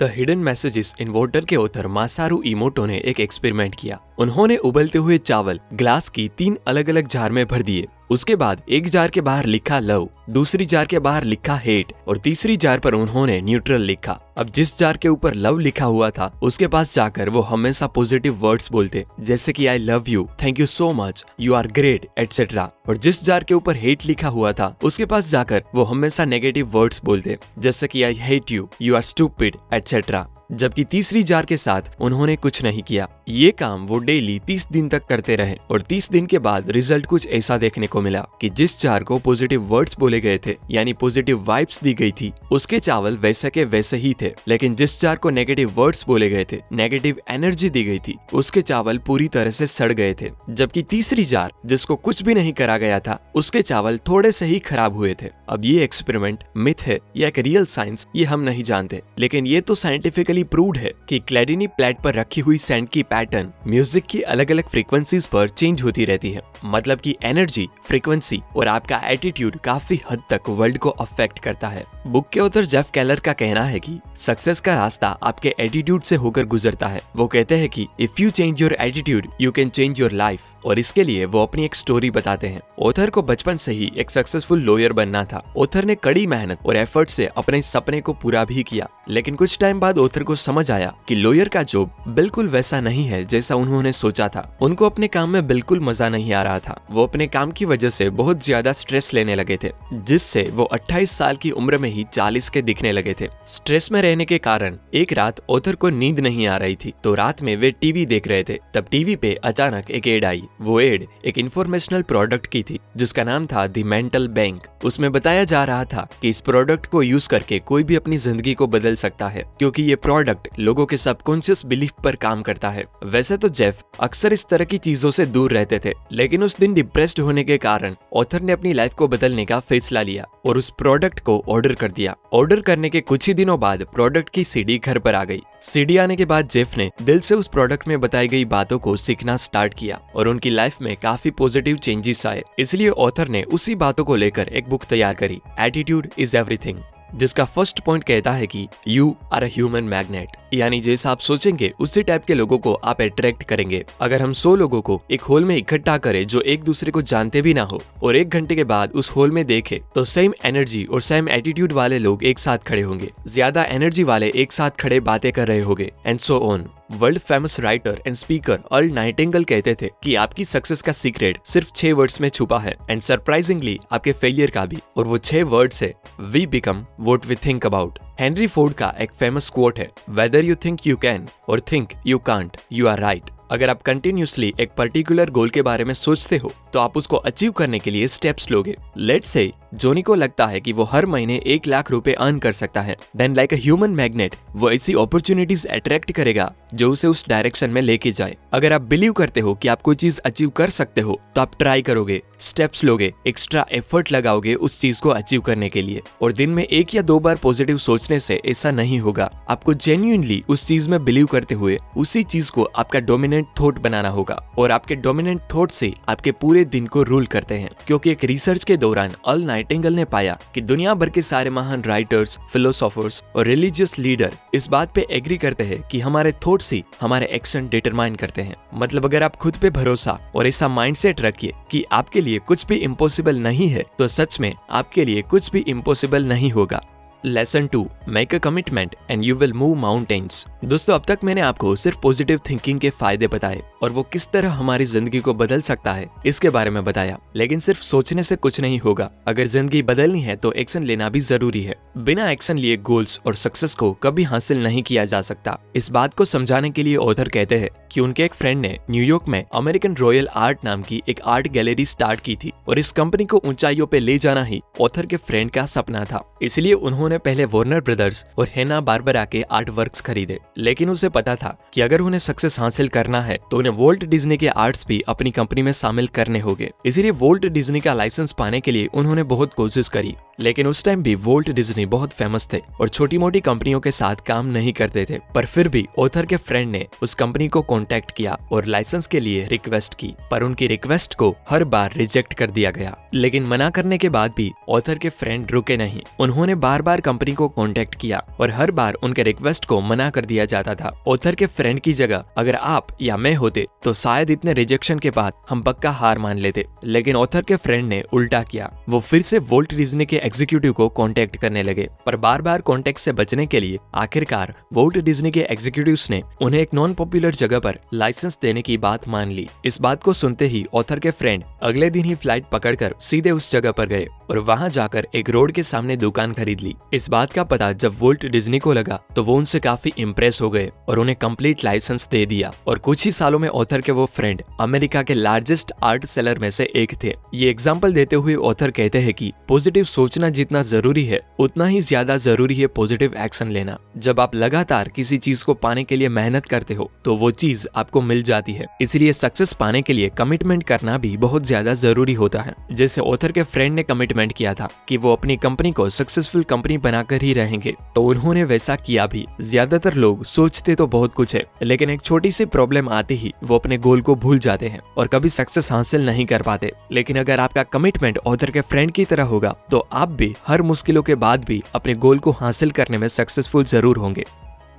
The hidden messages in water के author Masaru Emoto ने एक एक्सपेरिमेंट किया। उन्होंने उबलते हुए चावल ग्लास की तीन अलग अलग जार में भर दिए। उसके बाद एक जार के बाहर लिखा लव, दूसरी जार के बाहर लिखा हेट और तीसरी जार पर उन्होंने न्यूट्रल लिखा। अब जिस जार के ऊपर लव लिखा हुआ था, उसके पास जाकर वो हमेशा पॉजिटिव वर्ड्स बोलते, जैसे कि I love you thank you so much you are great etcetera और जिस जार के ऊपर हेट लिखा हुआ था, उसके पास जाकर वो हमेशा नेगेटिव वर्ड्स बोलते, जैसे कि I hate you you are stupid etcetera जबकि तीसरी जार के साथ उन्होंने कुछ नहीं किया। ये काम वो डेली तीस दिन तक करते रहे और तीस दिन के बाद रिज़ल्ट कुछ ऐसा देखने को मिला कि जिस जार को पॉजिटिव वर्ड्स बोले गए थे, यानी पॉजिटिव वाइब्स दी गई थी, उसके चावल वैसे के वैसे ही थे। लेकिन जिस जार को नेगेटिव वर्ड्स बोले गए थे नेगेटिव एनर्जी दी गई थी, उसके चावल पूरी तरह से सड़ गए थे। जबकि तीसरी जार, जिसको कुछ भी नहीं करा गया था, उसके चावल थोड़े से ही खराब हुए थे। अब ये एक्सपेरिमेंट मिथ है या एक रियल साइंस ये हम नहीं जानते। लेकिन ये तो साइंटिफिकली प्रूव्ड है कि क्लेडिनी प्लेट पर रखी हुई सैंड की पैटर्न म्यूज़िक की अलग अलग फ्रीक्वेंसीज पर चेंज होती रहती है। मतलब कि एनर्जी फ्रीक्वेंसी और आपका एटीट्यूड काफ़ी हद तक वर्ल्ड को अफेक्ट करता है। बुक के ऑथर जेफ कैलर का कहना है कि सक्सेस का रास्ता आपके एटीट्यूड से होकर गुजरता है। वो कहते हैं कि if you change your attitude you can change your life और इसके लिए वो अपनी एक स्टोरी बताते हैं। ऑथर को बचपन से ही एक सक्सेसफुल लॉयर बनना था। ऑथर ने कड़ी मेहनत और एफर्ट से अपने सपने को पूरा भी किया। लेकिन कुछ टाइम बाद ओथर को समझ आया कि लॉयर का जॉब बिल्कुल वैसा नहीं है जैसा उन्होंने सोचा था। उनको अपने काम में बिल्कुल मज़ा नहीं आ रहा था। वो अपने काम की वजह से बहुत ज़्यादा स्ट्रेस लेने लगे थे, जिससे वो 28 साल की उम्र में ही 40 के दिखने लगे थे। स्ट्रेस में रहने के कारण एक रात ओथर को नींद नहीं आ रही थी तो रात में वे टीवी देख रहे थे। तब टीवी पे अचानक एक एड आई। वो एड एक इंफॉर्मेशनल प्रोडक्ट की थी, जिसका नाम था दी मेंटल बैंक उसमें बताया जा रहा था की इस प्रोडक्ट को यूज़ करके कोई भी अपनी ज़िंदगी को बदल सकता है, क्योंकि ये प्रोडक्ट लोगों के सबकॉन्शियस बिलीफ पर काम करता है। वैसे तो जेफ अक्सर इस तरह की चीज़ों से दूर रहते थे, लेकिन उस दिन डिप्रेस्ड होने के कारण ऑथर ने अपनी लाइफ को बदलने का फैसला लिया और उस प्रोडक्ट को ऑर्डर कर दिया। ऑर्डर करने के कुछ ही दिनों बाद प्रोडक्ट की सीडी घर पर आ गई। सीडी आने के बाद जेफ ने दिल से उस प्रोडक्ट में बताई गई बातों को सीखना स्टार्ट किया और उनकी लाइफ में काफ़ी पॉजिटिव चेंजेस आए। इसलिए ऑथर ने उसी बातों को लेकर एक बुक तैयार करी एटीट्यूड इज़ एवरीथिंग जिसका फ़र्स्ट पॉइंट कहता है कि you are a human magnet यानी जैसा आप सोचेंगे, उसी टाइप के लोगों को आप अट्रैक्ट करेंगे। अगर हम सौ लोगों को एक होल में इकट्ठा करें जो एक दूसरे को जानते भी ना हो, और एक घंटे के बाद उस होल में देखे तो सेम एनर्जी और सेम एटीट्यूड वाले लोग एक साथ खड़े होंगे। ज़्यादा एनर्जी वाले एक साथ खड़े बातें कर रहे होंगे and so on world famous writer and speaker Earl Nightingale कहते थे कि आपकी सक्सेस का सीक्रेट सिर्फ़ छह वर्ड्स में छुपा है एंड सरप्राइजिंगली आपके फेलियर का भी। और वो छह वर्ड्स है we become what we think about Henry Ford का एक फ़ेमस कोट है whether you think you can और think you can't you are right अगर आप कंटिन्यूसली एक पर्टिकुलर गोल के बारे में सोचते हो तो आप उसको अचीव करने के लिए स्टेप्स लोगे। लेट से जोनी को लगता है कि वो हर महीने एक लाख रुपए अर्न कर सकता है। Then like a human magnet वो ऐसी अपॉर्चुनिटीज़ अट्रैक्ट करेगा। जो उसे उस डायरेक्शन में लेके जाए। अगर आप बिलीव करते हो कि आप कोई चीज़ अचीव कर सकते हो तो आप ट्राई करोगे स्टेप्स लोगे एक्स्ट्रा एफर्ट लगाओगे उस चीज़ को अचीव करने के लिए। और दिन में एक या दो बार पॉजिटिव सोचने से ऐसा नहीं होगा। आपको जेन्यूनली उस चीज़ में बिलीव करते हुए उसी चीज़ को आपका डोमिनेंट थॉट बनाना होगा। और आपके डोमिनेंट थॉट से आपके पूरे दिन को रूल करते हैं। क्योंकि एक रिसर्च के दौरान अल नाइटिंगल ने पाया कि दुनिया भर के सारे महान राइटर्स फिलोसोफर्स और रिलीजियस लीडर इस बात पे एग्री करते हैं कि हमारे थॉट्स ही हमारे एक्शन डिटरमाइन करते हैं। मतलब अगर आप खुद पे भरोसा और ऐसा माइंडसेट रखिए कि आपके लिए कुछ भी इम्पोसिबल नहीं है तो सच में आपके लिए कुछ भी इम्पोसिबल नहीं होगा। Lesson two make a commitment and you will move mountains दोस्तों, अब तक मैंने आपको सिर्फ़ पॉजिटिव थिंकिंग के फ़ायदे बताए। और वो किस तरह हमारी ज़िंदगी को बदल सकता है, इसके बारे में बताया। लेकिन सिर्फ़ सोचने से कुछ नहीं होगा। अगर ज़िंदगी बदलनी है तो एक्शन लेना भी ज़रूरी है। बिना एक्शन लिए गोल्स और सक्सेस को कभी हासिल नहीं किया जा सकता। इस बात को समझाने के लिए ऑथर कहते हैं कि उनके एक फ्रेंड ने न्यूयॉर्क में अमेरिकन रॉयल आर्ट नाम की एक आर्ट गैलरी स्टार्ट की थी और इस कंपनी को ऊंचाइयों पे ले जाना ही ऑथर के फ्रेंड का सपना था। इसलिए उन्होंने पहले वार्नर ब्रदर्स और हेना बारबरा के आर्ट वर्क खरीदे। लेकिन उसे पता था की अगर उन्हें सक्सेस हासिल करना है तो उन्हें वोल्ट डिज्नी के आर्ट्स भी अपनी कंपनी में शामिल करने होंगे। इसीलिए वोल्ट डिज्नी का लाइसेंस पाने के लिए उन्होंने बहुत कोशिश करी, लेकिन उस टाइम भी वोल्ट डिज्नी बहुत फ़ेमस थे और छोटी मोटी कंपनियों के साथ काम नहीं करते थे, पर फिर भी ऑथर के फ्रेंड ने उस कंपनी को कॉन्टेक्ट किया और लाइसेंस के लिए रिक्वेस्ट की, पर उनकी रिक्वेस्ट को हर बार रिजेक्ट कर दिया गया। लेकिन मना करने के बाद भी ऑथर के फ्रेंड रुके नहीं। उन्होंने बार बार कंपनी को कॉन्टेक्ट किया और हर बार उनके रिक्वेस्ट को मना कर दिया जाता था। ऑथर के फ्रेंड की जगह, अगर आप या मैं होते तो शायद इतने रिजेक्शन के बाद हम पक्का हार मान लेते। लेकिन ऑथर के फ्रेंड ने उल्टा किया। वो फिर से वोल्ट डिज्नी के एग्जीक्यूटिव को कॉन्टेक्ट करने लगे। पर बार बार कॉन्टेक्ट से बचने के लिए आखिरकार वोल्ट डिज्नी के एग्जीक्यूटिव ने उन्हें एक नॉन पॉपुलर जगह पर लाइसेंस देने की बात मान ली। इस बात को सुनते ही ऑथर के फ्रेंड अगले दिन ही फ़्लाइट पकड़कर सीधे उस जगह पर गए। और वहाँ जाकर एक रोड के सामने दुकान खरीद ली। इस बात का पता जब वोल्ट डिज्नी को लगा तो वो उनसे काफ़ी इम्प्रेस हो गए और उन्हें कंप्लीट लाइसेंस दे दिया। और कुछ ही सालों में ऑथर के वो फ्रेंड अमेरिका के लार्जेस्ट आर्ट सेलर में से एक थे। ये एग्ज़ाम्पल देते हुए ऑथर कहते हैं कि पॉजिटिव सोचना जितना ज़रूरी है, उतना ही ज़्यादा ज़रूरी है पॉजिटिव एक्शन लेना। जब आप लगातार किसी चीज़ को पाने के लिए मेहनत करते हो तो वो चीज़ आपको मिल जाती है। इसलिए सक्सेस पाने के लिए कमिटमेंट करना भी बहुत ज़्यादा ज़रूरी होता है। जैसे ऑथर के फ्रेंड ने कमिटमेंट किया था कि वो अपनी कंपनी को सक्सेसफुल कंपनी बनाकर ही रहेंगे। तो उन्होंने वैसा किया भी। ज़्यादातर लोग सोचते तो बहुत कुछ है, लेकिन एक छोटी सी प्रॉब्लम आते ही वो अपने गोल को भूल जाते हैं और कभी सक्सेस हासिल नहीं कर पाते। लेकिन अगर आपका कमिटमेंट ऑथर के फ्रेंड की तरह होगा तो आप भी हर मुश्किलों के बाद भी अपने गोल को हासिल करने में सक्सेसफुल ज़रूर होंगे।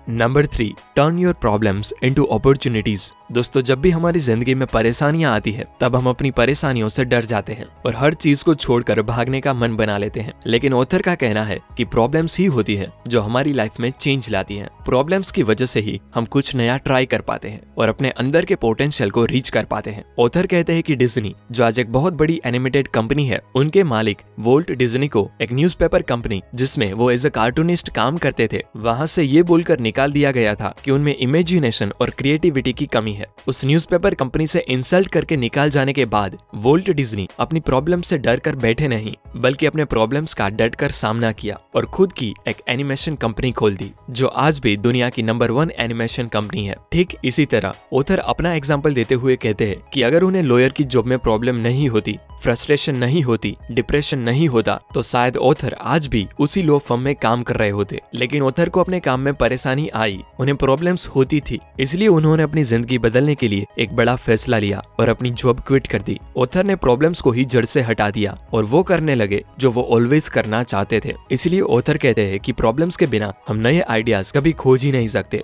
Number three turn your problems into opportunities दोस्तों, जब भी हमारी ज़िंदगी में परेशानियाँ आती है, तब हम अपनी परेशानियों से डर जाते हैं और हर चीज़ को छोड़कर भागने का मन बना लेते हैं। लेकिन ऑथर का कहना है कि प्रॉब्लम्स ही होती है जो हमारी लाइफ में चेंज लाती है। प्रॉब्लम्स की वजह से ही हम कुछ नया ट्राई कर पाते हैं और अपने अंदर के पोटेंशियल को रीच कर पाते हैं। ऑथर कहते हैं कि डिज्नी, जो आज एक बहुत बड़ी एनिमेटेड कंपनी है, उनके मालिक वोल्ट डिज्नी को एक न्यूज़पेपर कंपनी जिसमें वो एज ए कार्टूनिस्ट काम करते थे, वहाँ से ये बोलकर निकाल दिया गया था कि उनमें इमेजिनेशन और क्रिएटिविटी की कमी है। उस न्यूज़पेपर कंपनी से इंसल्ट करके निकाल जाने के बाद वोल्ट डिज्नी अपनी प्रॉब्लम से डर कर बैठे नहीं, बल्कि अपने प्रॉब्लम्स का डट कर सामना किया और खुद की एक एनिमेशन कंपनी खोल दी, जो आज भी दुनिया की नंबर वन एनिमेशन कंपनी है। ठीक इसी तरह ओथर अपना एग्ज़ाम्पल देते हुए कहते हैं कि अगर उन्हें लॉयर की जॉब में प्रॉब्लम नहीं होती फ्रस्ट्रेशन नहीं होती, डिप्रेशन नहीं होता तो शायद ओथर आज भी उसी लो फर्म में काम कर रहे होते। लेकिन ओथर को अपने काम में परेशानी आई, उन्हें प्रॉब्लम्स होती थी, इसलिए उन्होंने अपनी ज़िंदगी बदलने के लिए एक बड़ा फैसला लिया और अपनी जॉब क्विट कर दी। ओथर ने प्रॉब्लम्स को ही जड़ से हटा दिया और वो करने लगे जो वो ऑलवेज करना चाहते थे। इसलिए ओथर कहते हैं कि प्रॉब्लम्स के बिना हम नए आइडियाज़ कभी खोज ही नहीं सकते।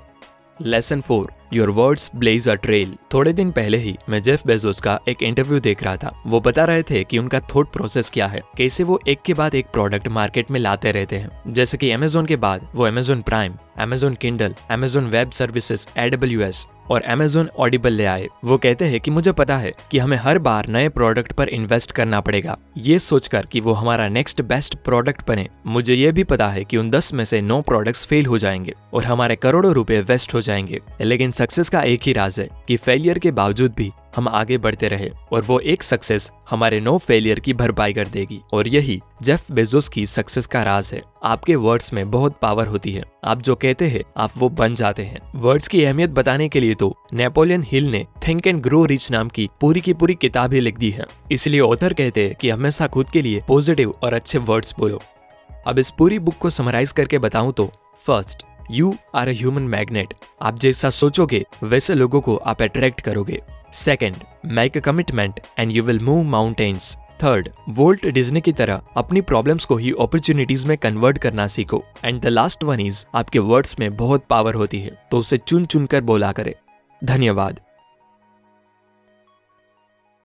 Lesson four your words blaze a trail थोड़े दिन पहले ही मैं जेफ बेजोस का एक इंटरव्यू देख रहा था। वो बता रहे थे कि उनका थॉट प्रोसेस क्या है, कैसे वो एक के बाद एक प्रोडक्ट मार्केट में लाते रहते हैं। जैसे कि अमेजोन के बाद वो Amazon Prime Amazon Kindle Amazon web services AWS और अमेजोन ऑडिबल ले आए। वो कहते हैं कि मुझे पता है कि हमें हर बार नए प्रोडक्ट पर इन्वेस्ट करना पड़ेगा। ये सोचकर कि वो हमारा नेक्स्ट बेस्ट प्रोडक्ट बने, मुझे ये भी पता है कि उन दस में से नौ प्रोडक्ट्स फेल हो जाएँगे और हमारे करोड़ों रुपए वेस्ट हो जाएँगे। लेकिन सक्सेस का एक ही राज है कि फेलियर के बावजूद भी हम आगे बढ़ते रहे और वो एक सक्सेस हमारे नो फेलियर की भरपाई कर देगी। और यही जेफ बेजोस की सक्सेस का राज है। आपके वर्ड्स में बहुत पावर होती है। आप जो कहते हैं, आप वो बन जाते हैं। वर्ड्स की अहमियत बताने के लिए तो नेपोलियन हिल ने थिंक एंड ग्रो रिच नाम की पूरी की पूरी किताब ही लिख दी है। इसलिए ऑथर कहते हैं कि हमेशा खुद के लिए पॉजिटिव और अच्छे वर्ड्स बोलो। अब इस पूरी बुक को समराइज करके बताऊँ तो first you are a human magnet आप जैसा सोचोगे, वैसे लोगों को आप अट्रैक्ट करोगे। Second make a commitment and you will move mountains third Walt Disney की तरह अपनी प्रॉब्लम्स को ही अपॉर्चुनिटीज़ में कन्वर्ट करना सीखो। And the last one is आपके वर्ड्स में बहुत पावर होती है तो उसे चुन चुन कर बोला करे। धन्यवाद।